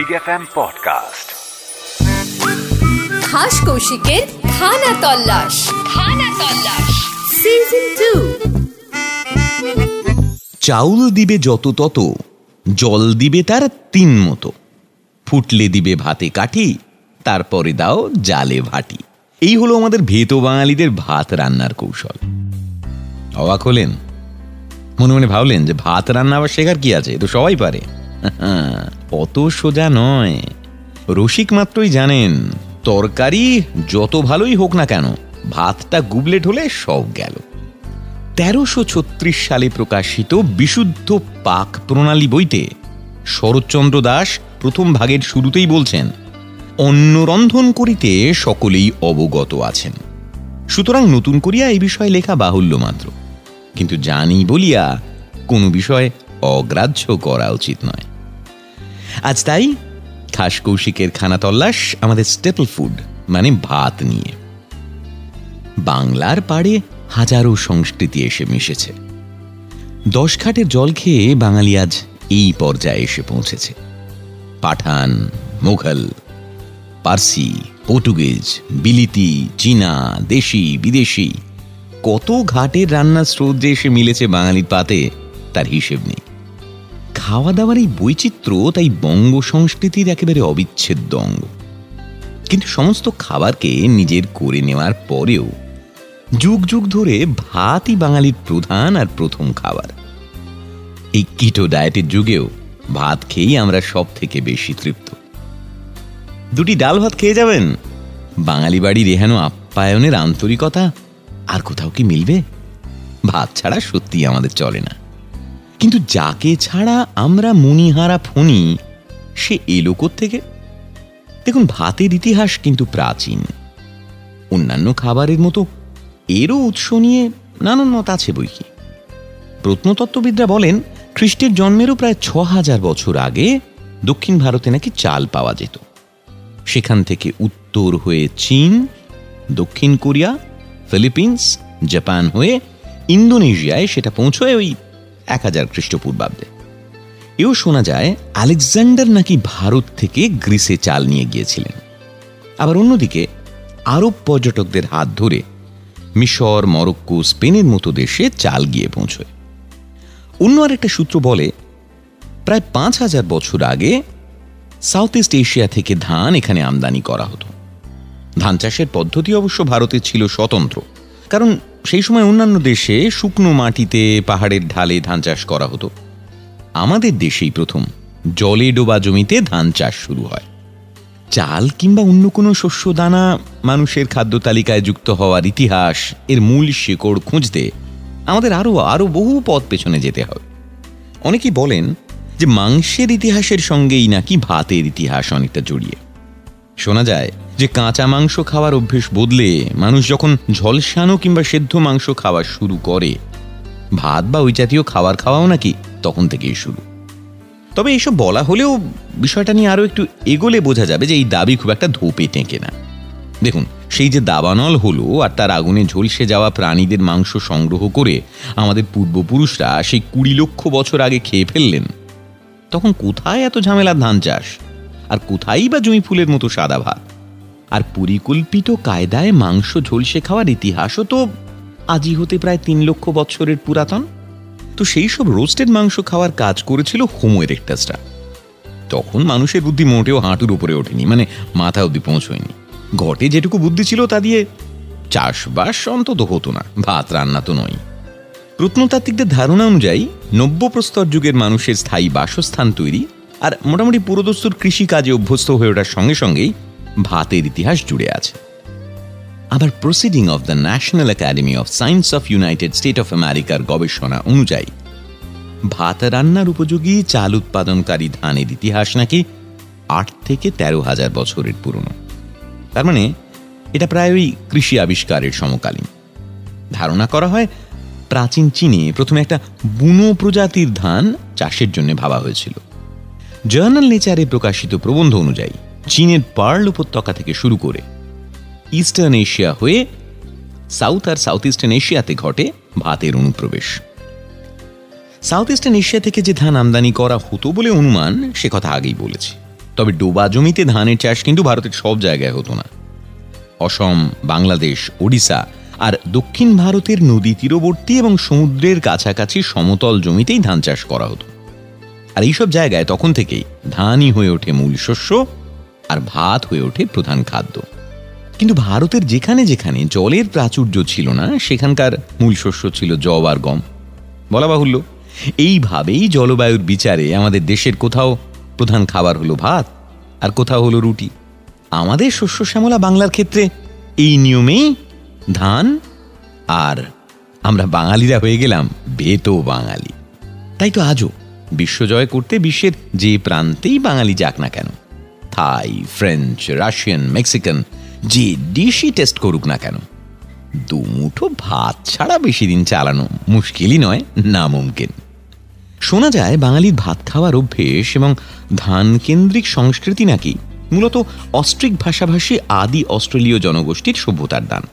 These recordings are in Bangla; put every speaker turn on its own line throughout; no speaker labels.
बिग एफ एम पॉडकास्ट
হাস কৌশিকের খানা তল্লাশ খানা তল্লাশ সিজন টু
চাউল দিবে যত তত জল দিবে তার তিন মতো ফুটলে দিবে ভাতে কাঠি তারপরে দাও জালে ভাটি এই হলো আমাদের ভেতো বাঙালিদের ভাত রান্নার কৌশল অবাক হলেন মনে মনে ভাবলেন যে ভাত রান্না আবার শেখার কি আছে এ তো সবাই পারে অত সোজা নয়। রসিক মাত্রই জানেন, তরকারি যত ভালোই হোক না কেন, ভাতটা গুবলেট হলে সব গেল। তেরোশো ছত্রিশ সালে প্রকাশিত বিশুদ্ধ পাক প্রণালী বইতে শরৎচন্দ্র দাস প্রথম ভাগের শুরুতেই বলছেন, অন্ন রন্ধন করিতে সকলেই অবগত আছেন। সুতরাং নতুন করিয়া এই বিষয়ে লেখা বাহুল্য মাত্র। কিন্তু জানি বলিয়া কোনো বিষয় অগ্রাহ্য করা উচিত নয়। আজ তাই খাস কৌশিকের খানা তল্লাশ, আমাদের স্টেপল ফুড মানে ভাত নিয়ে। বাংলার পাড়ে হাজারো সংস্কৃতি এসে মিশেছে। দশ ঘাটের জল খেয়ে বাঙালি আজ এই পর্যায়ে এসে পৌঁছেছে। পাঠান, মুঘল, পার্সি, পর্তুগিজ, বিলিতি, চীনা, দেশি, বিদেশি, কত ঘাটের রান্নার স্রোত যে এসে মিলেছে বাঙালির পাতে, তার হিসেব নেই। খাওয়া দাওয়ার এই বৈচিত্র্য, তাই বঙ্গ সংস্কৃতির একেবারে অবিচ্ছেদ্য অঙ্গ। কিন্তু সমস্ত খাবারকে নিজের করে নেওয়ার পরেও যুগ যুগ ধরে ভাতই বাঙালির প্রধান আর প্রথম খাবার। এই কিটো ডায়েটের যুগেও ভাত খেয়েই আমরা সব থেকে বেশি তৃপ্ত। দুটি ডাল ভাত খেয়ে যাবেন? বাঙালি বাড়ির এহেন আপ্যায়নের আন্তরিকতা আর কোথাও কি মিলবে? ভাত ছাড়া সত্যি আমাদের চলে না। কিন্তু যাকে ছাড়া আমরা মনিহারা ফণি, সে এলো থেকে দেখুন, ভাতের ইতিহাস কিন্তু প্রাচীন। অন্যান্য খাবারের মতো এরও উৎস নিয়ে নানান মত আছে বই কি। প্রত্নতত্ত্ববিদরা বলেন, খ্রিস্টের জন্মেরও প্রায় ছ হাজার বছর আগে দক্ষিণ ভারতে নাকি চাল পাওয়া যেত। সেখান থেকে উত্তর হয়ে চীন, দক্ষিণ কোরিয়া, ফিলিপিন্স, জাপান হয়ে ইন্দোনেশিয়ায় সেটা পৌঁছয় ওই এক হাজার খ্রিস্টপূর্বাব্দে। এও শোনা যায়, আলেকজান্ডার নাকি ভারত থেকে গ্রিসে চাল নিয়ে গিয়েছিলেন। আবার অন্যদিকে, আরব পর্যটকদের হাত ধরে মিশর, মরক্কো, স্পেনের মতো দেশে চাল গিয়ে পৌঁছয়। অন্য আরেকটা সূত্র বলে, প্রায় পাঁচ হাজার বছর আগে সাউথ ইস্ট এশিয়া থেকে ধান এখানে আমদানি করা হতো। ধান চাষের পদ্ধতি অবশ্য ভারতে ছিল স্বতন্ত্র, কারণ সেই সময় অন্যান্য দেশে শুকনো মাটিতে পাহাড়ের ঢালে ধান চাষ করা হতো। আমাদের দেশেই প্রথম জলে ডোবা জমিতে ধান চাষ শুরু হয়। চাল কিংবা অন্য কোনো শস্য দানা মানুষের খাদ্য তালিকায় যুক্ত হওয়ার ইতিহাস, এর মূল শিকড় খুঁজতে আমাদের আরও আরও বহু পথ পেছনে যেতে হবে অনেকেই বলেন যে মাংসের ইতিহাসের সঙ্গেই নাকি ভাতের ইতিহাস অনেকটা জড়িয়ে। শোনা যায় যে কাঁচা মাংস খাওয়ার অভ্যেস বদলে মানুষ যখন ঝলসানো কিংবা সেদ্ধ মাংস খাওয়া শুরু করে, ভাত বা ওই জাতীয় খাবার খাওয়াও নাকি তখন থেকেই শুরু। তবে এসব বলা হলেও বিষয়টা নিয়ে আরও একটু এগোলে বোঝা যাবে যে এই দাবি খুব একটা ধোপে টেঁকে না। দেখুন, সেই যে দাবানল হলো আর তার আগুনে ঝলসে যাওয়া প্রাণীদের মাংস সংগ্রহ করে আমাদের পূর্বপুরুষরা সেই কুড়ি লক্ষ বছর আগে খেয়ে ফেললেন, তখন কোথায় এত ঝামেলা ধান চাষ? আর কোথায় বা জুঁই ফুলের মতো সাদা ভাত? আর পরিকল্পিত কায়দায় মাংস ঝলসে খাওয়ার ইতিহাসও তো আজই হতে প্রায় তিন লক্ষ বছরের পুরাতন। তো সেই সব রোস্টেড মাংস খাওয়ার কাজ করেছিল হোমো এরেক্টাসটা তখন মানুষের বুদ্ধি মোটেও হাঁটুর উপরে ওঠেনি মানে মাথা অব্দি পৌঁছয়নি। ঘটে যেটুকু বুদ্ধি ছিল তা দিয়ে চাষবাস অন্তত হতো না, ভাত রান্না তো নয় প্রত্নতাত্ত্বিকদের ধারণা অনুযায়ী নব্যপ্রস্তর যুগের মানুষের স্থায়ী বাসস্থান তৈরি আর মোটামুটি পুরোদস্তুর কৃষিকাজে অভ্যস্ত হয়ে ওঠার সঙ্গে সঙ্গেই ভাতের ইতিহাস জুড়ে আছে। আবার Proceeding of the National Academy of Science of United State of আমেরিকার গবেষণা অনুযায়ী, ভাত রান্নার উপযোগী চাল উৎপাদনকারী ধানের ইতিহাস নাকি আট থেকে তেরো হাজার বছরের পুরনো। তার মানে এটা প্রায় ওই কৃষি আবিষ্কারের সমকালীন। ধারণা করা হয় প্রাচীন চীনে প্রথমে একটা বুনো প্রজাতির ধান চাষের জন্য ভাবা হয়েছিল। জার্নাল নেচারে প্রকাশিত প্রবন্ধ অনুযায়ী চীনের পার্ল উপত্যকা থেকে শুরু করে ইস্টার্ন এশিয়া হয়ে সাউথ আর সাউথ ইস্টার্ন এশিয়াতে ঘটে ভাতের অনুপ্রবেশ। সাউথ ইস্টার্ন এশিয়া থেকে যে ধান আমদানি করা হতো বলে অনুমান, সে কথা আগেই বলেছি। তবে ডোবা জমিতে ধানের চাষ কিন্তু ভারতের সব জায়গায় হতো না। অসম, বাংলাদেশ, ওড়িশা আর দক্ষিণ ভারতের নদী তীরবর্তী এবং সমুদ্রের কাছাকাছি সমতল জমিতেই ধান চাষ করা হতো। আর এইসব জায়গায় তখন থেকেই ধানই হয়ে ওঠে মূল শস্য আর ভাত হয়ে ওঠে প্রধান খাদ্য। কিন্তু ভারতের যেখানে যেখানে জলের প্রাচুর্য ছিল না, সেখানকার মূল শস্য ছিল জব আর গম। বলা বাহুল্য, এইভাবেই জলবায়ুর বিচারে আমাদের দেশের কোথাও প্রধান খাবার হলো ভাত আর কোথাও হলো রুটি। আমাদের শস্য শ্যামলা বাংলার ক্ষেত্রে এই নিয়মেই ধান আর আমরা বাঙালিরা হয়ে গেলাম বেতো বাঙালি। তাই তো আজও বিশ্বজয় করতে বিশ্বের যে প্রান্তেই বাঙালি যাক না কেন থাই ফ্রেঞ্চ রাশিয়ান মেক্সিকান যে ডিশই টেস্ট করুক না কেন দুমুঠো ভাত ছাড়া বেশি দিন চালানো মুশকিলই নয় না মুমকিন শোনা যায় বাঙালির ভাত খাওয়ার অভ্যেস এবং ধান কেন্দ্রিক সংস্কৃতি নাকি মূলত অস্ট্রিক ভাষাভাষী আদি অস্ট্রেলীয় জনগোষ্ঠীর সভ্যতার দান।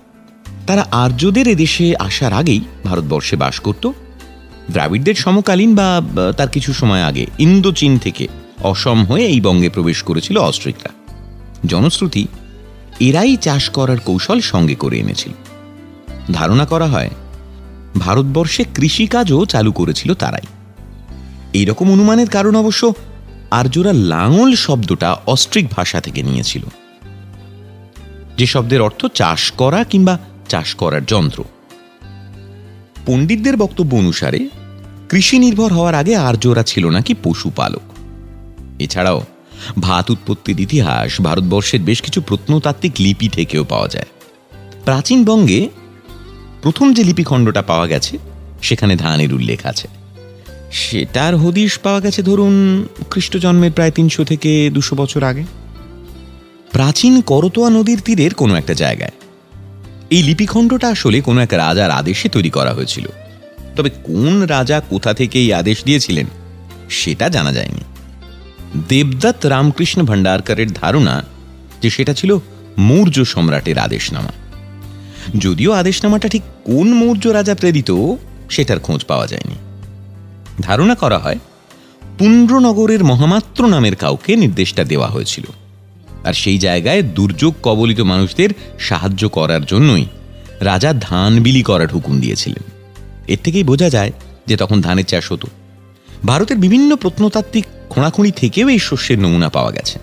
তারা আর্যদের এদেশে আসার আগেই ভারতবর্ষে বাস করত। দ্রাবিড়দের সমকালীন বা তার কিছু সময় আগে ইন্দোচীন থেকে অসম হয়ে এই বঙ্গে প্রবেশ করেছিল অস্ট্রিকরা। জনশ্রুতি, এরাই চাষ করার কৌশল সঙ্গে করে এনেছিল। ধারণা করা হয়, ভারতবর্ষে কৃষিকাজও চালু করেছিল তারাই। এইরকম অনুমানের কারণ অবশ্য আর্যরা লাঙল শব্দটা অস্ট্রিক ভাষা থেকে নিয়েছিল। যে শব্দের অর্থ চাষ করা কিংবা চাষ করার যন্ত্র। পণ্ডিতদের বক্তব্য অনুসারে, কৃষি নির্ভর হওয়ার আগে আর্যরা ছিল নাকি পশুপালক। এছাড়াও, ভাত উৎপত্তির ইতিহাস ভারতবর্ষের বেশ কিছু প্রত্নতাত্ত্বিক লিপি থেকেও পাওয়া যায়। প্রাচীন বঙ্গে প্রথম যে লিপিখণ্ডটা পাওয়া গেছে, সেখানে ধানের উল্লেখ আছে। সেটার হদিশ পাওয়া গেছে ধরুন খ্রিস্ট জন্মের প্রায় তিনশো থেকে দুশো বছর আগে। প্রাচীন করতোয়া নদীর তীরের কোনো একটা জায়গায়। এই লিপিখণ্ডটা আসলে কোনো এক রাজার আদেশে তৈরি করা হয়েছিল। তবে কোন রাজা কোথা থেকে এই আদেশ দিয়েছিলেন, সেটা জানা যায়নি। দেবদত্ত রামকৃষ্ণ ভান্ডারকরের ধারণা যে সেটা ছিল মৌর্য সম্রাটের আদেশনামা। যদিও আদেশনামাটা ঠিক কোন মৌর্য রাজা প্রেরিত, সেটার খোঁজ পাওয়া যায়নি। ধারণা করা হয় পুণ্ড্রনগরের মহামাত্র নামের কাউকে নির্দেশটা দেওয়া হয়েছিল। আর সেই জায়গায় দুর্যোগ কবলিত মানুষদের সাহায্য করার জন্যই রাজা ধান বিলি করার হুকুম দিয়েছিলেন। এর থেকেই বোঝা যায় যে তখন ধানের চাষ হতো। ভারতের বিভিন্ন প্রত্নতাত্ত্বিক খোঁড়াখুঁড়ি থেকেও এই শস্যের নমুনা পাওয়া গেছে।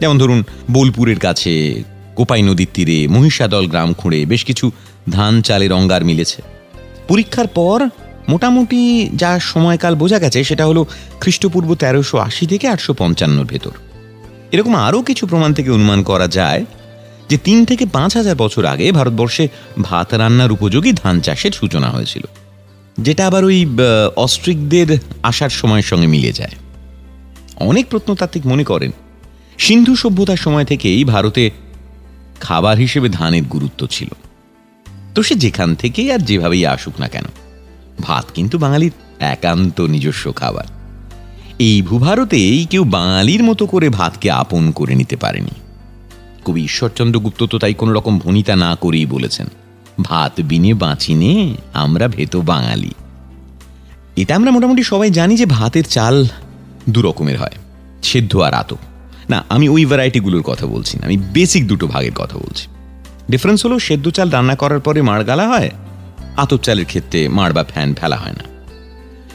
যেমন ধরুন, বোলপুরের কাছে কোপাই নদীর তীরে মহিষাদল গ্রাম খুঁড়ে বেশ কিছু ধান চালের অঙ্গার মিলেছে। পরীক্ষার পর মোটামুটি যা সময়কাল বোঝা গেছে সেটা হলো খ্রিস্টপূর্ব তেরোশো আশি থেকে আটশো পঞ্চান্নর ভেতর। এরকম আরও কিছু প্রমাণ থেকে অনুমান করা যায় যে তিন থেকে পাঁচ হাজার বছর আগে ভারতবর্ষে ভাত রান্নার উপযোগী ধান চাষের সূচনা হয়েছিল। যেটা আবার ওই অস্ট্রিকদের আসার সময়ের সঙ্গে মিলে যায়। অনেক প্রত্নতাত্ত্বিক মনে করেন, সিন্ধু সভ্যতার সময় থেকেই ভারতে খাবার হিসেবে ধানের গুরুত্ব ছিল। তো সে যেখান থেকেই আর যেভাবেই আসুক না কেন, ভাত কিন্তু বাঙালির একান্ত নিজস্ব খাবার। এই ভূভারতেই কেউ বাঙালির মতো করে ভাতকে আপন করে নিতে পারেনি। কবি ঈশ্বরচন্দ্র গুপ্ত তো তাই কোনো রকম ভনিতা না করেই বলেছেন। ভাত বিনে বাঁচিনে আমরা ভেত বাঙালি। এটা আমরা মোটামুটি সবাই জানি যে ভাতের চাল দু রকমের হয়, সেদ্ধ আর আতো না, আমি ওই ভ্যারাইটিগুলোর কথা বলছি না, আমি বেসিক দুটো ভাগের কথা বলছি। ডিফারেন্স হলো, সেদ্ধ চাল রান্না করার পরে মাড় গালা হয়, আতপ চালের ক্ষেত্রে মাড় বা ফ্যান ফেলা হয় না।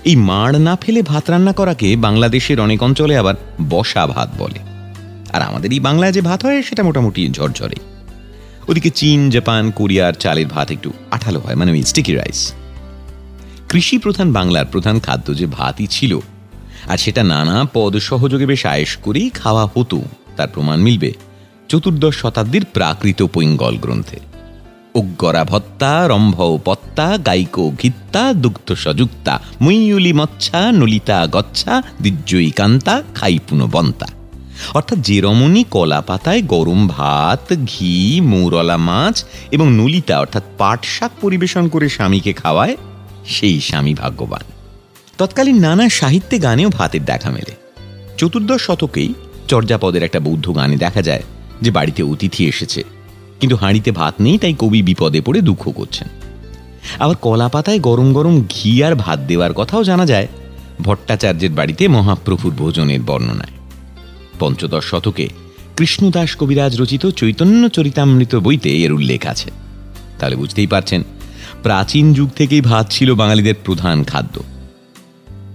এই মাড় না ফেলে ভাত রান্না করাকে বাংলাদেশের অনেক অঞ্চলে আবার বসা ভাত বলে। আর আমাদের এই বাংলায় যে ভাত হয়, সেটা মোটামুটি ঝরঝরে। ওদিকে চীন, জাপান কোরিয়ার চালের ভাত একটু আঠালো হয় মানে স্টিকি রাইস কৃষি প্রধান বাংলার প্রধান খাদ্য যে ভাতই ছিল, আর সেটা নানা পদ সহযোগে বেশ আয়েস করেই খাওয়া হতো, তার প্রমাণ মিলবে চতুর্দশ শতাব্দীর প্রাকৃত পৈঙ্গল গ্রন্থে। উগ্গরা ভত্তা, রম্ভ পত্তা, গাইক ঘিত্তা, দুগ্ধ সযুক্তা মুইউলি মচ্ছা, নলিতা গচ্ছা দিজ্জয়ী কান্তা, খাইপুনো বন্তা। অর্থাৎ যে রমণী কলা পাতায় গরম ভাত, ঘি, মৌরলা মাছ এবং নলিতা অর্থাৎ পাট শাক পরিবেশন করে স্বামীকে খাওয়ায় সেই স্বামী ভাগ্যবান। তৎকালীন নানা সাহিত্যে গানেও ভাতের দেখা মেলে। চতুর্দশ শতকেই চর্যাপদের একটা বৌদ্ধ গানে দেখা যায় যে বাড়িতে অতিথি এসেছে। কিন্তু হাঁড়িতে ভাত নেই, তাই কবি বিপদে পড়ে দুঃখ করছেন। আবার কলা পাতায় গরম গরম ঘি আর ভাত দেওয়ার কথাও জানা যায়। ভট্টাচার্যের বাড়িতে মহাপ্রভুর ভোজনের বর্ণনায়। পঞ্চদশ শতকে কৃষ্ণদাস কবিরাজ রচিত চৈতন্য চরিতামৃত বইতে এর উল্লেখ আছে। তাহলে বুঝতেই পারছেন, প্রাচীন যুগ থেকেই ভাত ছিল বাঙালিদের প্রধান খাদ্য।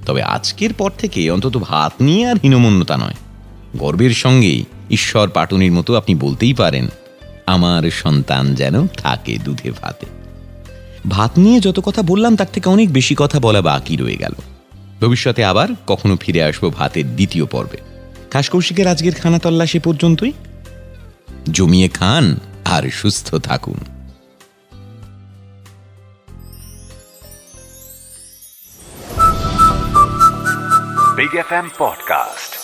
তবে আজকের পর থেকে অন্তত ভাত নিয়ে আর হীনমন্যতা নয়। গর্বের সঙ্গে ঈশ্বর পাটনির মতো আপনি বলতেই পারেন, আমার সন্তান যেন থাকে দুধে ভাতে। ভাত নিয়ে যত কথা বললাম, তার থেকে অনেক বেশি কথা বলা বাকি রয়ে গেল। ভবিষ্যতে আবার কখনো ফিরে আসব ভাতের দ্বিতীয় পর্বে। খাস কৌশিকের আজকের খানা তল্লাশি পর্যন্তই জমিয়ে খান আর সুস্থ থাকুন
Big FM Podcast.